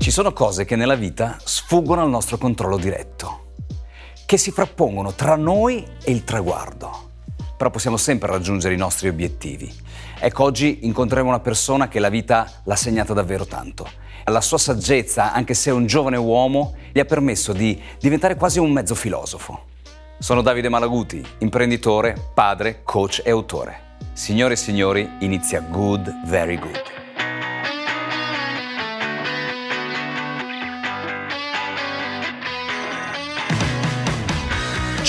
Ci sono cose che nella vita sfuggono al nostro controllo diretto, che si frappongono tra noi e il traguardo. Però possiamo sempre raggiungere i nostri obiettivi. Ecco, oggi incontreremo una persona che la vita l'ha segnata davvero tanto. La sua saggezza, anche se un giovane uomo, gli ha permesso di diventare quasi un mezzo filosofo. Sono Davide Malaguti, imprenditore, padre, coach e autore. Signore e signori, inizia Good, Very Good.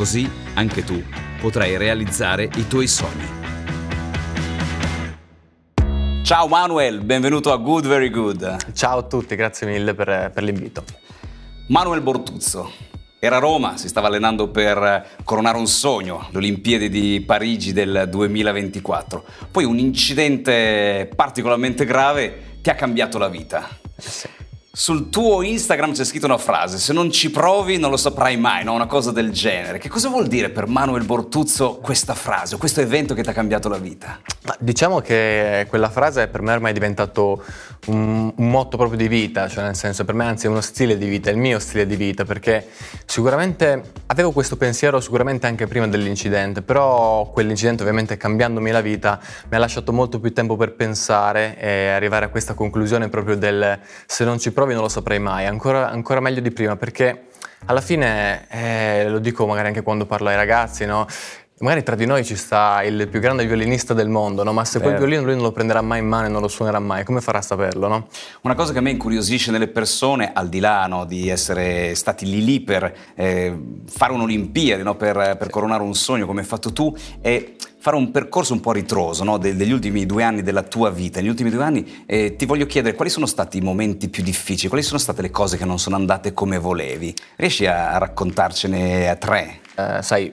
Così anche tu potrai realizzare i tuoi sogni. Ciao Manuel, benvenuto a Good Very Good. Ciao a tutti, grazie mille per, per l'invito. Manuel Bortuzzo. Era a Roma, si stava allenando per coronare un sogno, le Olimpiadi di Parigi del 2024. Poi un incidente particolarmente grave ti ha cambiato la vita. Sì. Sul tuo Instagram c'è scritto una frase, se non ci provi non lo saprai mai, no? Una cosa del genere. Che cosa vuol dire per Manuel Bortuzzo questa frase, questo evento che ti ha cambiato la vita? Ma diciamo che quella frase per me ormai è diventato un, un, motto proprio di vita, cioè nel senso per me anzi è uno stile di vita, il mio stile di vita, perché sicuramente avevo questo pensiero sicuramente anche prima dell'incidente, però quell'incidente ovviamente cambiandomi la vita mi ha lasciato molto più tempo per pensare e arrivare a questa conclusione proprio del se non ci provi non lo saprei mai, ancora, ancora meglio di prima perché alla fine, eh, lo dico magari anche quando parlo ai ragazzi, no? Magari tra di noi ci sta il più grande violinista del mondo, no? ma se quel violino lui non lo prenderà mai in mano e non lo suonerà mai, come farà a saperlo? No? Una cosa che a me incuriosisce nelle persone, al di là no, di essere stati lì lì per eh, fare un'Olimpiade, per, per coronare un sogno come hai fatto tu, è fare un percorso un po' ritroso no? De- degli ultimi due anni della tua vita. Negli ultimi due anni eh, ti voglio chiedere quali sono stati i momenti più difficili, quali sono state le cose che non sono andate come volevi. Riesci a, raccontarcene a tre? Eh, sai,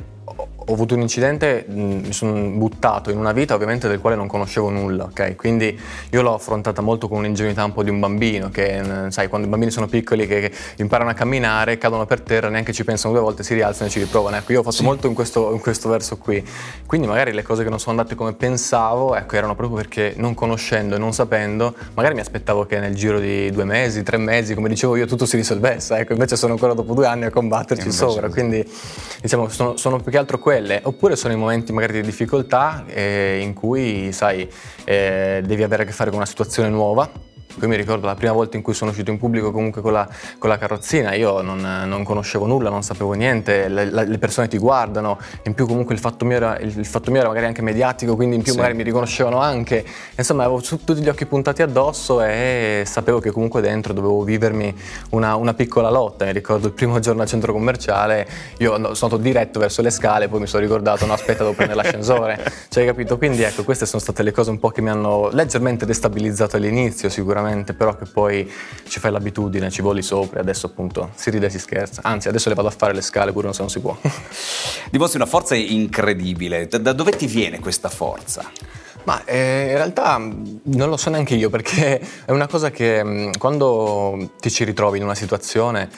ho avuto un incidente, mi sono buttato in una vita ovviamente del quale non conoscevo nulla, ok? Quindi io l'ho affrontata molto con un'ingenuità un po' di un bambino, che sai, quando i bambini sono piccoli che, che imparano a camminare, cadono per terra, neanche ci pensano due volte, si rialzano e ci riprovano. Ecco, io ho fatto sì. molto in questo, in questo, verso qui. Quindi magari le cose che non sono andate come pensavo, ecco, erano proprio perché non conoscendo e non sapendo, magari mi aspettavo che nel giro di due mesi, tre mesi, come dicevo io, tutto si risolvesse, ecco, invece sono ancora dopo due anni a combatterci sopra. Quindi diciamo, sono, sono più che altro quello quelle, oppure sono i momenti magari di difficoltà eh, in cui, sai, eh, devi avere a che fare con una situazione nuova io mi ricordo la prima volta in cui sono uscito in pubblico comunque con la, con la carrozzina, io non, non, conoscevo nulla, non sapevo niente, le, le, persone ti guardano, in più comunque il fatto, mio era, il, il fatto mio era magari anche mediatico, quindi in più sì. magari mi riconoscevano anche. Insomma, avevo tutti gli occhi puntati addosso e sapevo che comunque dentro dovevo vivermi una, una piccola lotta. Mi ricordo il primo giorno al centro commerciale, io sono andato diretto verso le scale, poi mi sono ricordato, no aspetta, devo prendere l'ascensore. Cioè, hai capito? Quindi ecco, queste sono state le cose un po' che mi hanno leggermente destabilizzato all'inizio sicuramente sicuramente, però che poi ci fai l'abitudine, ci voli sopra e adesso appunto si ride e si scherza. Anzi, adesso le vado a fare le scale pure se non si può. Dimostri una forza incredibile. Da dove ti viene questa forza? Ma eh, in realtà non lo so neanche io perché è una cosa che quando ti ci ritrovi in una situazione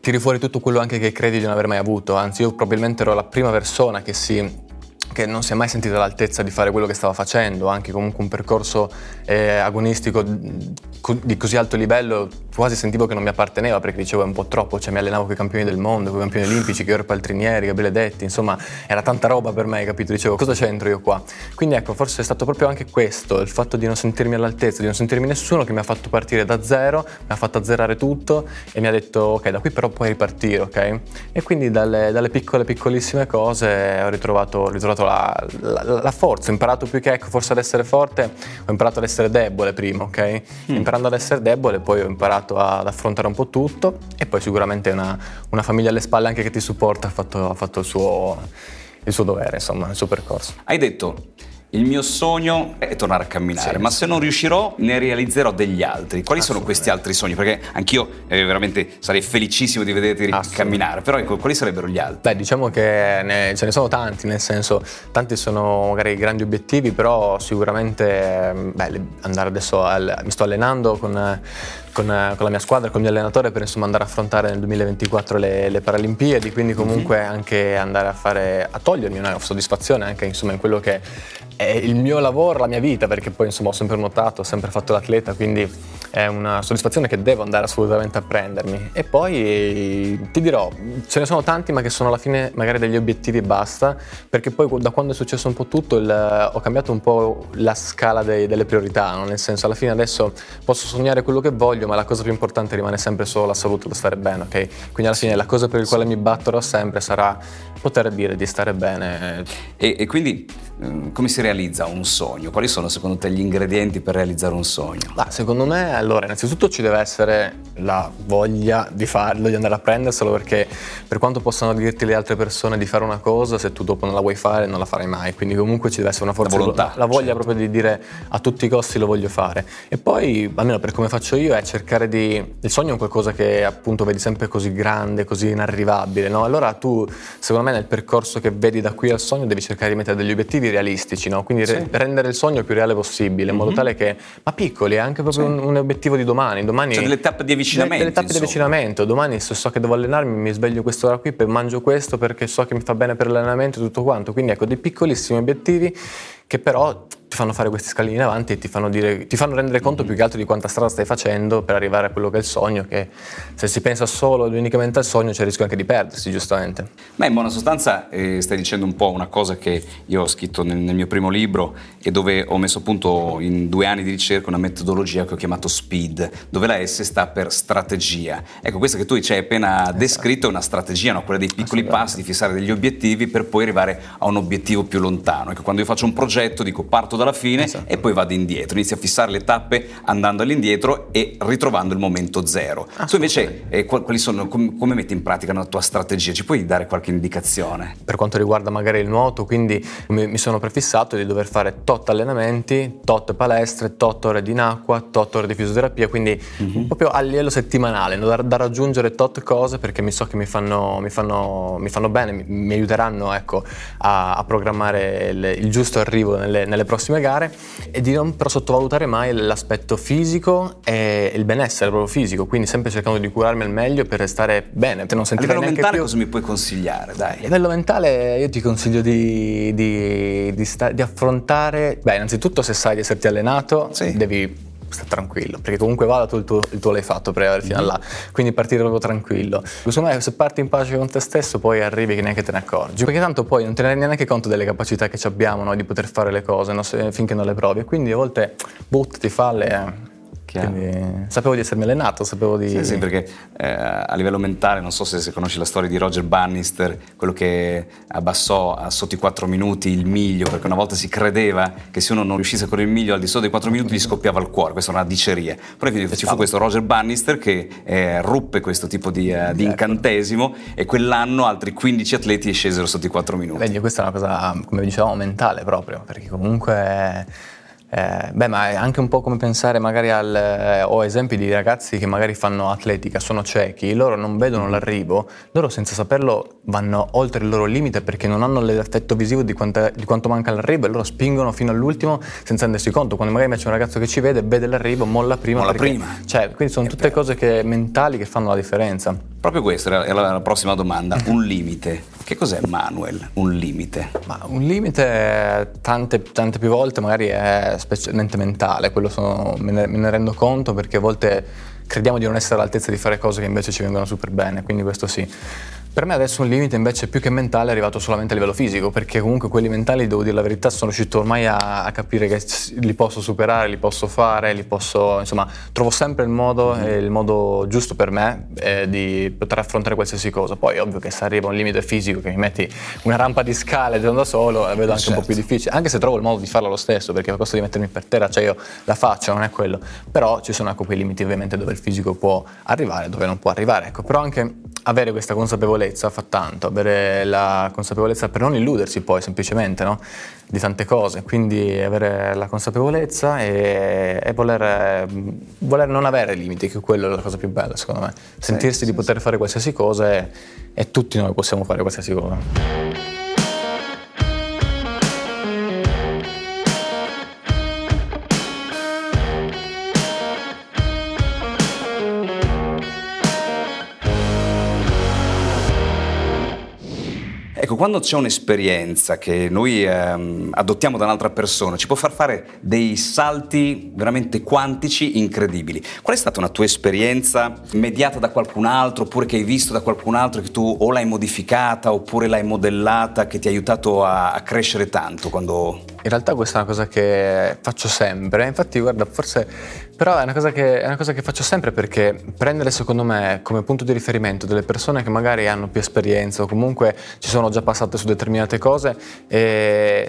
tiri fuori tutto quello anche che credi di non aver mai avuto. Anzi, io probabilmente ero la prima persona che si che non si è mai sentita all'altezza di fare quello che stava facendo, anche comunque un percorso eh, agonistico di così alto livello, quasi sentivo che non mi apparteneva perché dicevo è un po' troppo, cioè mi allenavo con i campioni del mondo, con i campioni olimpici, Gheorghe Paltrinieri, Gabriele Detti, insomma era tanta roba per me, capito? Dicevo cosa c'entro io qua? Quindi ecco, forse è stato proprio anche questo, il fatto di non sentirmi all'altezza, di non sentirmi nessuno che mi ha fatto partire da zero, mi ha fatto azzerare tutto e mi ha detto ok, da qui però puoi ripartire, ok? E quindi dalle, dalle piccole, piccolissime cose ho ritrovato, ritrovato imparato la, la, la, forza, ho imparato più che ecco, forse ad essere forte, ho imparato ad essere debole prima, ok? Mm. Imparando ad essere debole poi ho imparato ad affrontare un po' tutto e poi sicuramente una, una famiglia alle spalle anche che ti supporta ha fatto, ha fatto il, suo, il suo dovere, insomma, il suo percorso. Hai detto il mio sogno è tornare a camminare, sì, ma se non riuscirò ne realizzerò degli altri. Quali sono questi altri sogni? Perché anch'io eh, veramente sarei felicissimo di vederti camminare, però ecco, quali sarebbero gli altri? Beh, diciamo che ne, ce ne sono tanti, nel senso, tanti sono magari grandi obiettivi, però sicuramente beh, andare adesso, al, mi sto allenando con con, eh, con, la mia squadra, con il mio allenatore per insomma, andare a affrontare nel 2024 le, le Paralimpiadi, quindi comunque mm-hmm. anche andare a fare, a togliermi una soddisfazione anche insomma, in quello che è il mio lavoro, la mia vita, perché poi insomma ho sempre nuotato, ho sempre fatto l'atleta, quindi è una soddisfazione che devo andare assolutamente a prendermi. E poi ti dirò, ce ne sono tanti, ma che sono alla fine magari degli obiettivi e basta, perché poi da quando è successo un po' tutto il, ho cambiato un po' la scala dei, delle priorità, no? nel senso alla fine adesso posso sognare quello che voglio, ma la cosa più importante rimane sempre solo la salute, da stare bene, ok? Quindi alla fine la cosa per la quale mi batterò sempre sarà poter dire di stare bene. E, e quindi come si realizza un sogno? Quali sono secondo te gli ingredienti per realizzare un sogno? Ah, secondo me, allora, innanzitutto ci deve essere la voglia di farlo, di andare a prenderselo, perché per quanto possano dirti le altre persone di fare una cosa, se tu dopo non la vuoi fare, non la farai mai. Quindi comunque ci deve essere una forza, la, volontà, la voglia certo. proprio di dire a tutti i costi lo voglio fare. E poi, almeno per come faccio io, è cercare di... Il sogno è qualcosa che appunto vedi sempre così grande, così inarrivabile, no? Allora tu, secondo me, nel percorso che vedi da qui al sogno devi cercare di mettere degli obiettivi realistici, no? quindi sì. re- rendere il sogno il più reale possibile, in modo mm-hmm. tale che, ma piccoli, è anche proprio sì. un, un, obiettivo di domani. domani cioè delle tappe di avvicinamento. Delle, tappe insomma. di avvicinamento, domani se so che devo allenarmi mi sveglio quest'ora qui, mangio questo perché so che mi fa bene per l'allenamento e tutto quanto, quindi ecco dei piccolissimi obiettivi che però ti fanno fare questi scalini in avanti e ti fanno, dire, ti fanno rendere conto più che altro di quanta strada stai facendo per arrivare a quello che è il sogno, che se si pensa solo ed unicamente al sogno c'è il rischio anche di perdersi, giustamente. Ma in buona sostanza eh, stai dicendo un po' una cosa che io ho scritto nel, nel, mio primo libro e dove ho messo appunto in due anni di ricerca una metodologia che ho chiamato SPEED, dove la S sta per strategia. Ecco, questa che tu ci hai appena esatto. descritto è una strategia, no? quella dei piccoli passi, di fissare degli obiettivi per poi arrivare a un obiettivo più lontano. Ecco, quando io faccio un progetto dico parto dalla fine esatto. e poi vado indietro, inizio a fissare le tappe andando all'indietro e ritrovando il momento zero. Tu invece eh, quali sono, com- come metti in pratica la tua strategia? Ci puoi dare qualche indicazione? Per quanto riguarda magari il nuoto, quindi mi sono prefissato di dover fare tot allenamenti, tot palestre, tot ore di acqua, tot ore di fisioterapia, quindi mm-hmm. proprio a livello settimanale, da, da, raggiungere tot cose perché mi so che mi fanno, mi fanno, mi fanno bene, mi, mi aiuteranno ecco, a, a, programmare il, il giusto arrivo nelle, nelle prossime gare e di non però sottovalutare mai l'aspetto fisico e il benessere proprio fisico, quindi sempre cercando di curarmi al meglio per stare bene, per non sentire A livello mentale più... cosa mi puoi consigliare? Dai. A livello mentale io ti consiglio di, di, di, sta, di affrontare, beh innanzitutto se sai di esserti allenato sì. devi sta tranquillo, perché comunque vada tu il tuo, il tuo l'hai fatto per arrivare fino mm-hmm. là, quindi partire proprio tranquillo. Secondo me se parti in pace con te stesso poi arrivi che neanche te ne accorgi, perché tanto poi non te ne rendi neanche conto delle capacità che abbiamo noi di poter fare le cose no? Se, finché non le provi, quindi a volte buttati, falle eh. Quindi, sapevo di essermi allenato, sapevo di... Sì, sì, perché eh, a livello mentale, non so se, se, conosci la storia di Roger Bannister, quello che abbassò a sotto i 4 minuti il miglio, perché una volta si credeva che se uno non riuscisse a correre il miglio al di sotto dei 4 minuti gli scoppiava il cuore, questa è una diceria. Poi ci fu questo Roger Bannister che eh, ruppe questo tipo di, uh, di, incantesimo e quell'anno altri 15 atleti scesero sotto i 4 minuti. Vedi, questa è una cosa, come dicevamo, mentale proprio, perché comunque eh, beh, ma è anche un po' come pensare magari al... Eh, ho esempi di ragazzi che magari fanno atletica, sono ciechi, loro non vedono l'arrivo, loro senza saperlo vanno oltre il loro limite perché non hanno l'effetto visivo di, quanta, di quanto manca l'arrivo e loro spingono fino all'ultimo senza rendersi conto. Quando magari invece un ragazzo che ci vede, vede l'arrivo, molla prima. Molla perché, prima. Cioè, quindi sono tutte cose che, mentali che fanno la differenza. Proprio questa è la, prossima domanda, un limite. Che cos'è Manuel, un limite? Ma un limite tante, tante più volte magari è specialmente mentale, quello sono, me, ne, me ne rendo conto perché a volte crediamo di non essere all'altezza di fare cose che invece ci vengono super bene, quindi questo sì. Per me adesso un limite invece più che mentale è arrivato solamente a livello fisico, perché comunque quelli mentali, devo dire la verità, sono riuscito ormai a, a capire che li posso superare, li posso fare, li posso, insomma, trovo sempre il modo, mm-hmm. il modo giusto per me eh, di poter affrontare qualsiasi cosa. Poi ovvio che se arriva un limite fisico, che mi metti una rampa di scale da solo, la vedo anche certo. un po' più certo. difficile, anche se trovo il modo di farlo lo stesso, perché a costo di mettermi per terra, cioè io la faccio, non è quello. Però ci sono anche quei limiti ovviamente dove il fisico può arrivare, dove non può arrivare. Ecco, però anche avere questa consapevolezza consapevolezza fa tanto, avere la consapevolezza per non illudersi poi semplicemente no? di tante cose, quindi avere la consapevolezza e, e voler, voler, non avere limiti, che quello è la cosa più bella secondo me, sentirsi sì, di sì, poter sì. fare qualsiasi cosa e, e tutti noi possiamo fare qualsiasi cosa. Ecco, quando c'è un'esperienza che noi ehm, adottiamo da un'altra persona, ci può far fare dei salti veramente quantici incredibili. Qual è stata una tua esperienza mediata da qualcun altro, oppure che hai visto da qualcun altro che tu o l'hai modificata oppure l'hai modellata, che ti ha aiutato a, a crescere tanto quando... In realtà questa è una cosa che faccio sempre, infatti guarda, forse però è una, che, è una, cosa che, faccio sempre perché prendere secondo me come punto di riferimento delle persone che magari hanno più esperienza o comunque ci sono già passate su determinate cose,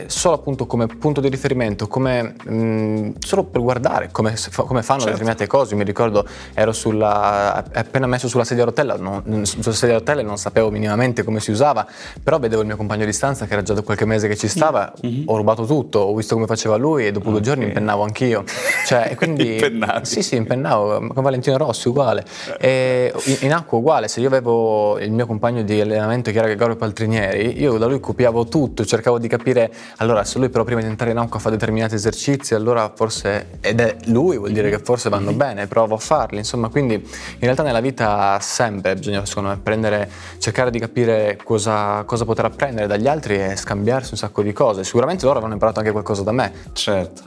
solo appunto come punto di riferimento, come, mh, solo per guardare come, come fanno certo. determinate cose. Io mi ricordo ero sulla, appena messo sulla sedia a rotella, non, sulla sedia a rotelle non sapevo minimamente come si usava, però vedevo il mio compagno di stanza che era già da qualche mese che ci stava, mm-hmm. ho rubato tutto, ho visto come faceva lui e dopo okay. due giorni impennavo anch'io. Cioè, e quindi? Sì, sì, impennavo, con Valentino Rossi uguale. E in, in, acqua uguale, se io avevo il mio compagno di allenamento che era Gregorio Paltrinieri, io da lui copiavo tutto, cercavo di capire, allora se lui però prima di entrare in acqua fa determinati esercizi, allora forse, ed è lui, vuol dire che forse vanno mm-hmm. bene, provo a farli, insomma, quindi in realtà nella vita sempre bisogna secondo me prendere, cercare di capire cosa, cosa poter apprendere dagli altri e scambiarsi un sacco di cose. Sicuramente loro avranno imparato anche qualcosa da me. Certo.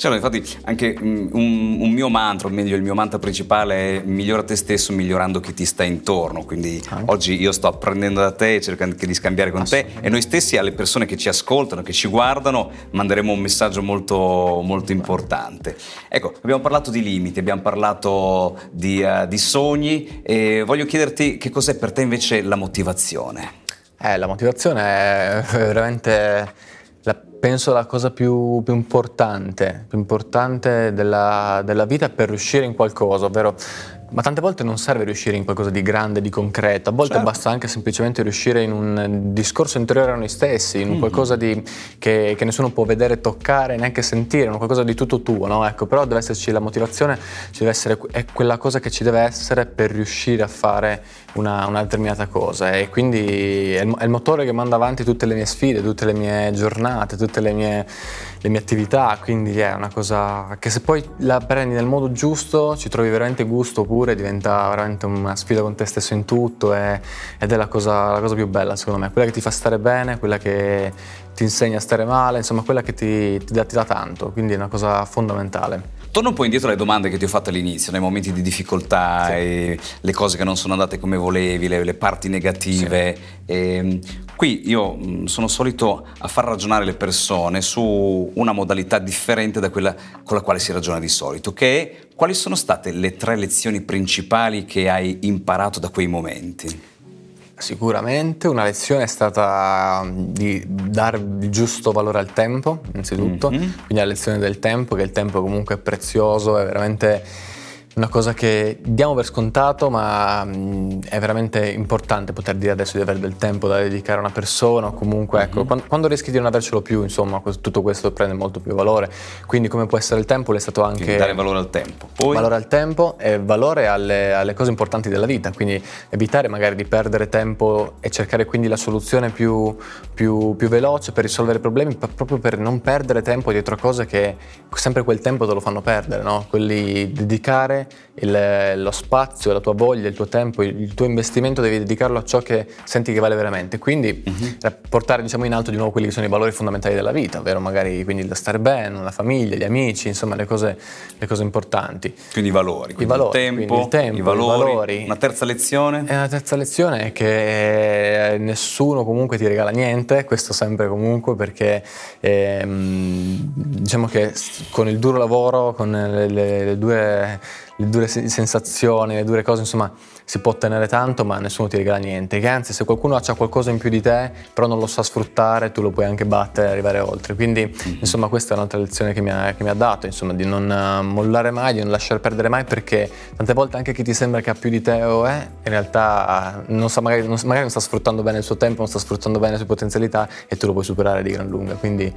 Certo, infatti anche mm, un, un, mio mantra, o meglio il mio mantra principale è migliora te stesso migliorando chi ti sta intorno, quindi ah. oggi io sto apprendendo da te, cercando di scambiare con te e noi stessi alle persone che ci ascoltano, che ci guardano, manderemo un messaggio molto, molto importante. Ecco, abbiamo parlato di limiti, abbiamo parlato di, uh, di sogni e voglio chiederti che cos'è per te invece la motivazione. Eh, la motivazione è veramente penso la cosa più, più importante, più importante della, della, vita per riuscire in qualcosa, ovvero ma tante volte non serve riuscire in qualcosa di grande, di concreto, a volte certo. basta anche semplicemente riuscire in un discorso interiore a noi stessi, in un mm. qualcosa di, che, che, nessuno può vedere, toccare, neanche sentire, un qualcosa di tutto tuo, no? Ecco, però deve esserci la motivazione, ci deve essere, è quella cosa che ci deve essere per riuscire a fare una, una determinata cosa e quindi è il, è il motore che manda avanti tutte le mie sfide, tutte le mie giornate, tutte le mie le mie attività, quindi è una cosa che se poi la prendi nel modo giusto ci trovi veramente gusto pure, diventa veramente una sfida con te stesso in tutto e, ed è la cosa, la cosa più bella secondo me, quella che ti fa stare bene, quella che ti insegna a stare male, insomma quella che ti, ti, dà, ti dà tanto, quindi è una cosa fondamentale. Torno un po' indietro alle domande che ti ho fatto all'inizio, nei momenti di difficoltà, sì. le cose che non sono andate come volevi, le, le parti negative. Sì. E, ehm, qui io sono solito a far ragionare le persone su una modalità differente da quella con la quale si ragiona di solito, che è quali sono state le tre lezioni principali che hai imparato da quei momenti? Sicuramente una lezione è stata di dare il giusto valore al tempo, innanzitutto, mm-hmm. quindi la lezione del tempo, che il tempo comunque è prezioso, è veramente una cosa che diamo per scontato, ma mm, è veramente importante poter dire adesso di avere del tempo da dedicare a una persona o comunque, ecco, mm-hmm. quando, quando, rischi di non avercelo più, insomma, tutto questo prende molto più valore. Quindi come può essere il tempo, è stato anche... Quindi dare valore al tempo. Poi... Valore al tempo e valore alle, alle, cose importanti della vita, quindi evitare magari di perdere tempo e cercare quindi la soluzione più, più, più veloce per risolvere i problemi, proprio per non perdere tempo dietro a cose che sempre quel tempo te lo fanno perdere, no? Quelli dedicare il, lo spazio, la tua voglia, il tuo tempo, il, il, tuo investimento devi dedicarlo a ciò che senti che vale veramente. Quindi uh-huh. portare diciamo, in alto di nuovo quelli che sono i valori fondamentali della vita, ovvero magari quindi il stare bene, la famiglia, gli amici, insomma le cose, le cose importanti. Quindi i valori, quindi I valori, il, tempo, il tempo, i valori, i valori. Una terza lezione? E una terza lezione è che nessuno comunque ti regala niente, questo sempre comunque perché ehm, diciamo che con il duro lavoro, con le, le, le due le dure sensazioni, le dure cose, insomma, si può ottenere tanto, ma nessuno ti regala niente. Che anzi, se qualcuno ha qualcosa in più di te, però non lo sa sfruttare, tu lo puoi anche battere e arrivare oltre. Quindi, mm-hmm. insomma, questa è un'altra lezione che mi ha, che mi ha dato, insomma, di non eh, mollare mai, di non lasciare perdere mai, perché tante volte anche chi ti sembra che ha più di te o è, in realtà non sa, magari, non, magari non sta sfruttando bene il suo tempo, non sta sfruttando bene le sue potenzialità e tu lo puoi superare di gran lunga. Quindi,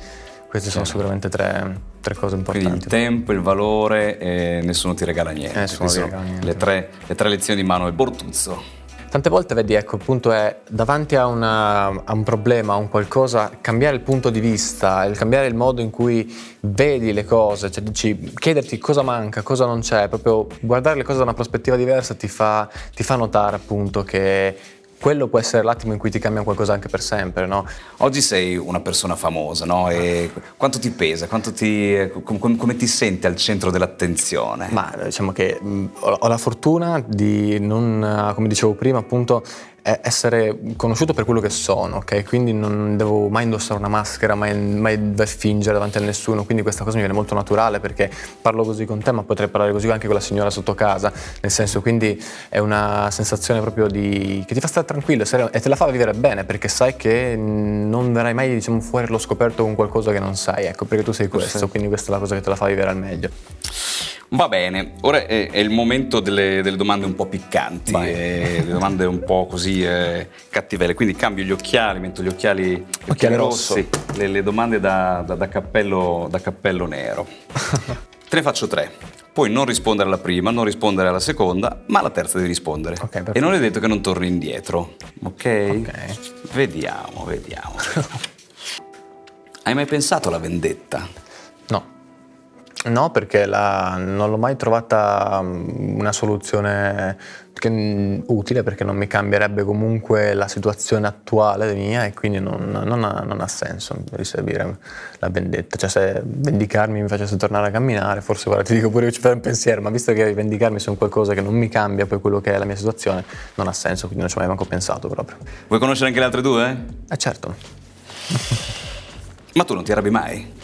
queste sono sicuramente tre, tre, cose importanti. Quindi il tempo, il valore e nessuno ti regala niente. Nessuno ti regala niente. Le tre, le tre lezioni di Manuel Bortuzzo. Tante volte vedi, ecco, il punto è davanti a, una, a, un problema, a un qualcosa, cambiare il punto di vista, il cambiare il modo in cui vedi le cose, cioè dici, chiederti cosa manca, cosa non c'è, proprio guardare le cose da una prospettiva diversa ti fa, ti fa notare appunto che quello può essere l'attimo in cui ti cambia qualcosa anche per sempre, no? Oggi sei una persona famosa, no? E quanto ti pesa? Quanto ti, com, come ti senti al centro dell'attenzione? Ma diciamo che mh, ho la fortuna di non, come dicevo prima, appunto, essere conosciuto per quello che sono, ok? Quindi non devo mai indossare una maschera, mai, mai fingere davanti a nessuno, quindi questa cosa mi viene molto naturale perché parlo così con te, ma potrei parlare così anche con la signora sotto casa, nel senso quindi è una sensazione proprio di, che ti fa stare tranquillo e te la fa vivere bene perché sai che non verrai mai diciamo, fuori allo scoperto con qualcosa che non sai, ecco, perché tu sei questo, sì. quindi questa è la cosa che te la fa vivere al meglio. Va bene, ora è, è il momento delle, delle, domande un po' piccanti, eh, le domande un po' così eh, cattivelle, quindi cambio gli occhiali, metto gli occhiali, gli occhiali, occhiali rossi, le, le, domande da, da, da, cappello, da cappello nero. Te ne faccio tre. Puoi non rispondere alla prima, non rispondere alla seconda, ma alla terza devi rispondere. Okay, e non è detto che non torni indietro. Ok? Ok. Vediamo, vediamo. Hai mai pensato alla vendetta? No. Perché la, non l'ho mai trovata mm, una soluzione che, mm, utile perché non mi cambierebbe comunque la situazione attuale mia e quindi non, non, ha, non ha, senso riservire la vendetta. Cioè se vendicarmi mi facesse tornare a camminare, forse guarda ti dico pure io ci farei un pensiero, ma visto che vendicarmi su qualcosa che non mi cambia poi quello che è la mia situazione, non ha senso, quindi non ci ho mai manco pensato proprio. Vuoi conoscere anche le altre due? Eh certo. ma tu non ti arrabbi mai?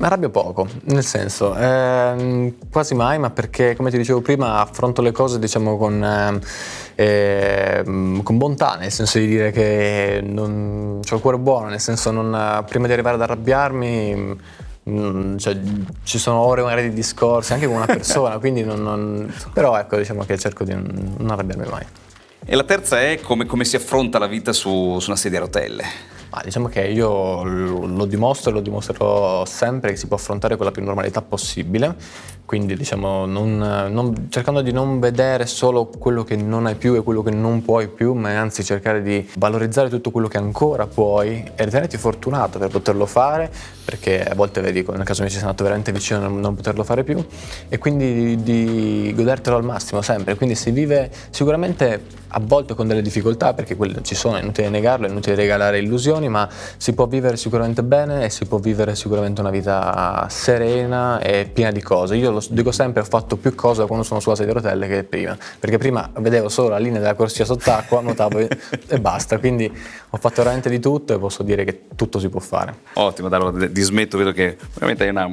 Mi arrabbio poco, nel senso, ehm, quasi mai, ma perché, come ti dicevo prima, affronto le cose diciamo con, eh, con bontà, nel senso di dire che non, ho il cuore buono, nel senso non, prima di arrivare ad arrabbiarmi mm, cioè, ci sono ore magari di discorsi anche con una persona, quindi non, non, però ecco diciamo che cerco di non, non arrabbiarmi mai. E la terza è come, come si affronta la vita su, su una sedia a rotelle. Ma diciamo che io lo dimostro e lo dimostrerò sempre che si può affrontare con la più normalità possibile, quindi diciamo non, non, cercando di non vedere solo quello che non hai più e quello che non puoi più, ma anzi cercare di valorizzare tutto quello che ancora puoi e ritenerti fortunato per poterlo fare, perché a volte vedi nel caso mi ci sei andato veramente vicino a non, poterlo fare più, e quindi di, di godertelo al massimo sempre, quindi si vive sicuramente a volte con delle difficoltà, perché quelle ci sono, è inutile negarlo, è inutile regalare illusioni, ma si può vivere sicuramente bene e si può vivere sicuramente una vita serena e piena di cose. Io lo dico sempre, ho fatto più cose quando sono sulla sedia a rotelle che prima, perché prima vedevo solo la linea della corsia sott'acqua, nuotavo e, e, basta, quindi ho fatto veramente di tutto e posso dire che tutto si può fare. Ottimo, allora dismetto, vedo che veramente hai una,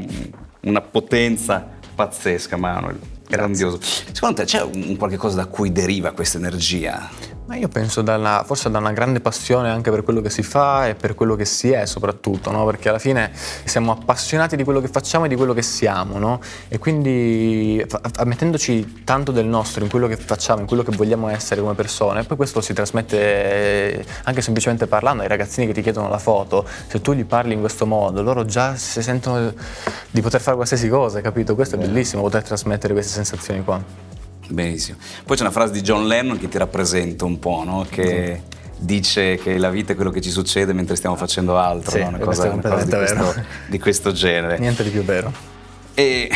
una potenza pazzesca Manuel. Grandioso. Secondo te c'è un, qualche cosa da cui deriva questa energia? Ma io penso dalla, forse da una grande passione anche per quello che si fa e per quello che si è soprattutto, no? perché alla fine siamo appassionati di quello che facciamo e di quello che siamo no? e quindi mettendoci tanto del nostro in quello che facciamo, in quello che vogliamo essere come persone, poi questo si trasmette anche semplicemente parlando ai ragazzini che ti chiedono la foto, se tu gli parli in questo modo loro già si sentono di poter fare qualsiasi cosa, capito? Questo è bellissimo poter trasmettere queste sensazioni qua. Benissimo. Poi c'è una frase di John Lennon che ti rappresenta un po', no? Che dice che la vita è quello che ci succede mentre stiamo facendo altro, sì, no? una cosa, una cosa di, questo, di, questo, genere. Niente di più vero. E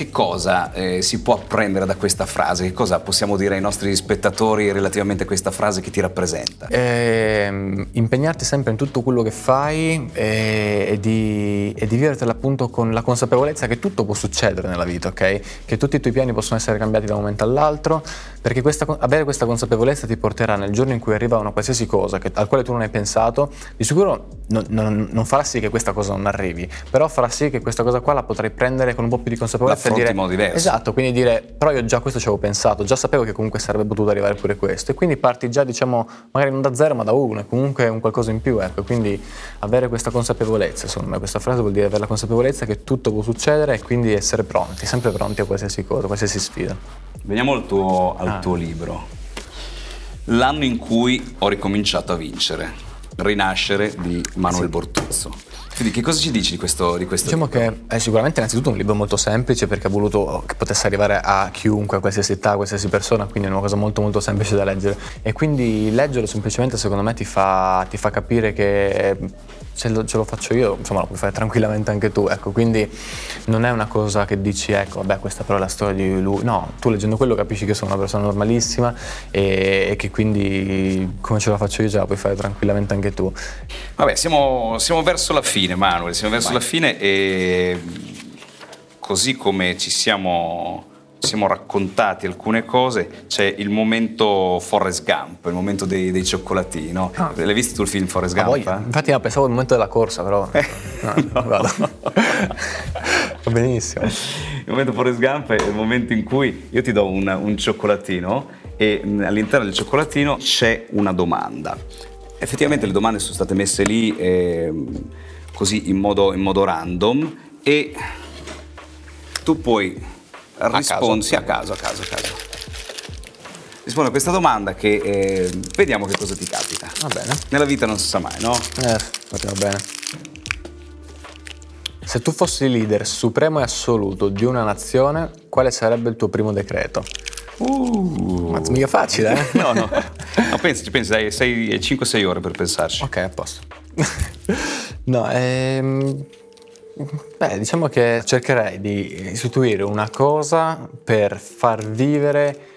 che cosa eh, si può apprendere da questa frase? Che cosa possiamo dire ai nostri spettatori relativamente a questa frase che ti rappresenta? Eh, impegnarti sempre in tutto quello che fai e, e, di, e vivertela appunto con la consapevolezza che tutto può succedere nella vita, ok? Che tutti i tuoi piani possono essere cambiati da un momento all'altro, perché questa, avere questa consapevolezza ti porterà nel giorno in cui arriva una qualsiasi cosa che, al quale tu non hai pensato, di sicuro non, non, non, farà sì che questa cosa non arrivi, però farà sì che questa cosa qua la potrai prendere con un po' più di consapevolezza dire, in modo diverso. Esatto, quindi dire, però io già questo ci avevo pensato, già sapevo che comunque sarebbe potuto arrivare pure questo. E quindi parti già, diciamo, magari non da zero ma da uno, e comunque un qualcosa in più, ecco. Quindi avere questa consapevolezza, secondo me, questa frase vuol dire avere la consapevolezza che tutto può succedere e quindi essere pronti, sempre pronti a qualsiasi cosa, a qualsiasi sfida. Veniamo al tuo, al ah. tuo libro. L'anno in cui ho ricominciato a vincere, Rinascere di Manuel sì. Bortuzzo. Quindi che cosa ci dici di questo, di questo diciamo libro? che è sicuramente innanzitutto un libro molto semplice perché ha voluto che potesse arrivare a chiunque, a qualsiasi età, a qualsiasi persona, quindi è una cosa molto molto semplice da leggere. E quindi leggerlo semplicemente secondo me ti fa, ti fa capire che se lo, ce lo faccio io, insomma lo puoi fare tranquillamente anche tu, ecco, quindi non è una cosa che dici, ecco, vabbè, questa però è la storia di lui, no, tu leggendo quello capisci che sono una persona normalissima e, e che quindi come ce la faccio io ce la puoi fare tranquillamente anche tu. Vabbè, siamo, siamo verso la fine, Manuel, siamo verso Vai. la fine e così come ci siamo siamo raccontati alcune cose, c'è il momento Forrest Gump, il momento dei, dei cioccolatini, no? Ah. L'hai visto tu il film Forrest Gump? Eh? Infatti no, pensavo al momento della corsa, però... Eh. No, no. Va benissimo. Il momento Forrest Gump è il momento in cui io ti do un, un cioccolatino e all'interno del cioccolatino c'è una domanda. Effettivamente le domande sono state messe lì eh, così in modo, in modo random e tu puoi rispondi sì, a caso, a caso, a caso. Rispondi a questa domanda che eh, vediamo che cosa ti capita. Va bene. Nella vita non si sa mai, no? Eh, va bene. Se tu fossi leader supremo e assoluto di una nazione, quale sarebbe il tuo primo decreto? Uh. Ma mica facile, eh? no, no. No, pensaci, pensi, dai, 5-6 ore per pensarci. Ok, a posto. no, ehm Beh, diciamo che cercherei di istituire una cosa per far vivere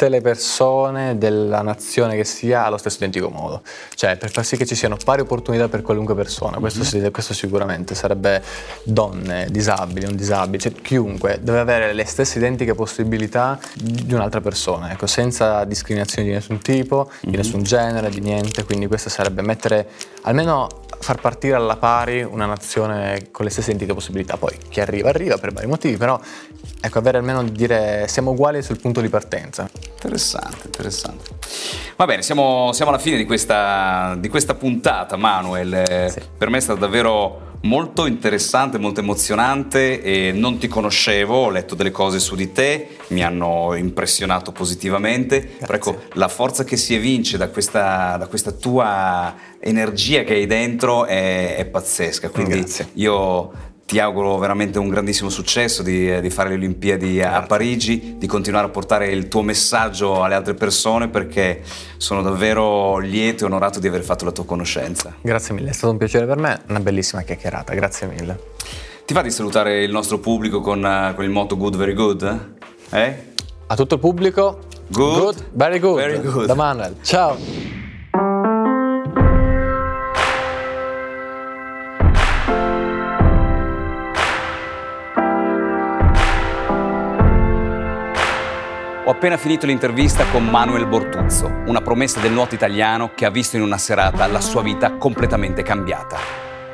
tutte le persone della nazione che sia allo stesso identico modo, cioè per far sì che ci siano pari opportunità per qualunque persona, questo, mm-hmm. questo sicuramente sarebbe donne, disabili, non disabili, cioè chiunque deve avere le stesse identiche possibilità di un'altra persona, ecco, senza discriminazioni di nessun tipo, mm-hmm. di nessun genere, di niente, quindi questo sarebbe mettere almeno far partire alla pari una nazione con le stesse identiche possibilità. Poi chi arriva arriva per vari motivi, però ecco, avere almeno di dire siamo uguali sul punto di partenza. Interessante, interessante. Va bene, siamo, siamo alla fine di questa, di questa puntata, Manuel. Sì. Per me è stato davvero molto interessante, molto emozionante e non ti conoscevo, ho letto delle cose su di te, mi hanno impressionato positivamente, però ecco, la forza che si evince da questa, da questa tua energia che hai dentro è, è pazzesca, quindi Grazie. io ti auguro veramente un grandissimo successo di, di fare le Olimpiadi a Parigi, di continuare a portare il tuo messaggio alle altre persone perché sono davvero lieto e onorato di aver fatto la tua conoscenza. Grazie mille, è stato un piacere per me, una bellissima chiacchierata, grazie mille. Ti fa di salutare il nostro pubblico con, con il motto Good Very Good? Eh? A tutto il pubblico, Good, good very, good. very good. Da Manuel, ciao! Ho appena finito l'intervista con Manuel Bortuzzo, una promessa del nuoto italiano che ha visto in una serata la sua vita completamente cambiata.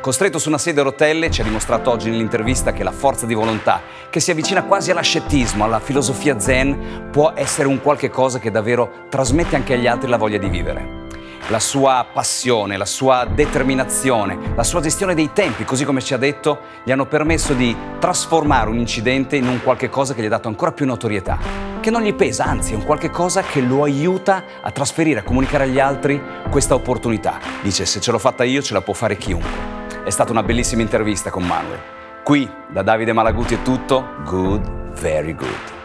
Costretto su una sedia a rotelle, ci ha dimostrato oggi nell'intervista che la forza di volontà, che si avvicina quasi all'ascetismo, alla filosofia zen, può essere un qualche cosa che davvero trasmette anche agli altri la voglia di vivere la sua passione, la sua determinazione, la sua gestione dei tempi, così come ci ha detto, gli hanno permesso di trasformare un incidente in un qualche cosa che gli ha dato ancora più notorietà, che non gli pesa, anzi è un qualche cosa che lo aiuta a trasferire, a comunicare agli altri questa opportunità. Dice, se ce l'ho fatta io, ce la può fare chiunque. È stata una bellissima intervista con Manuel. Qui, da Davide Malaguti è tutto, good, very good.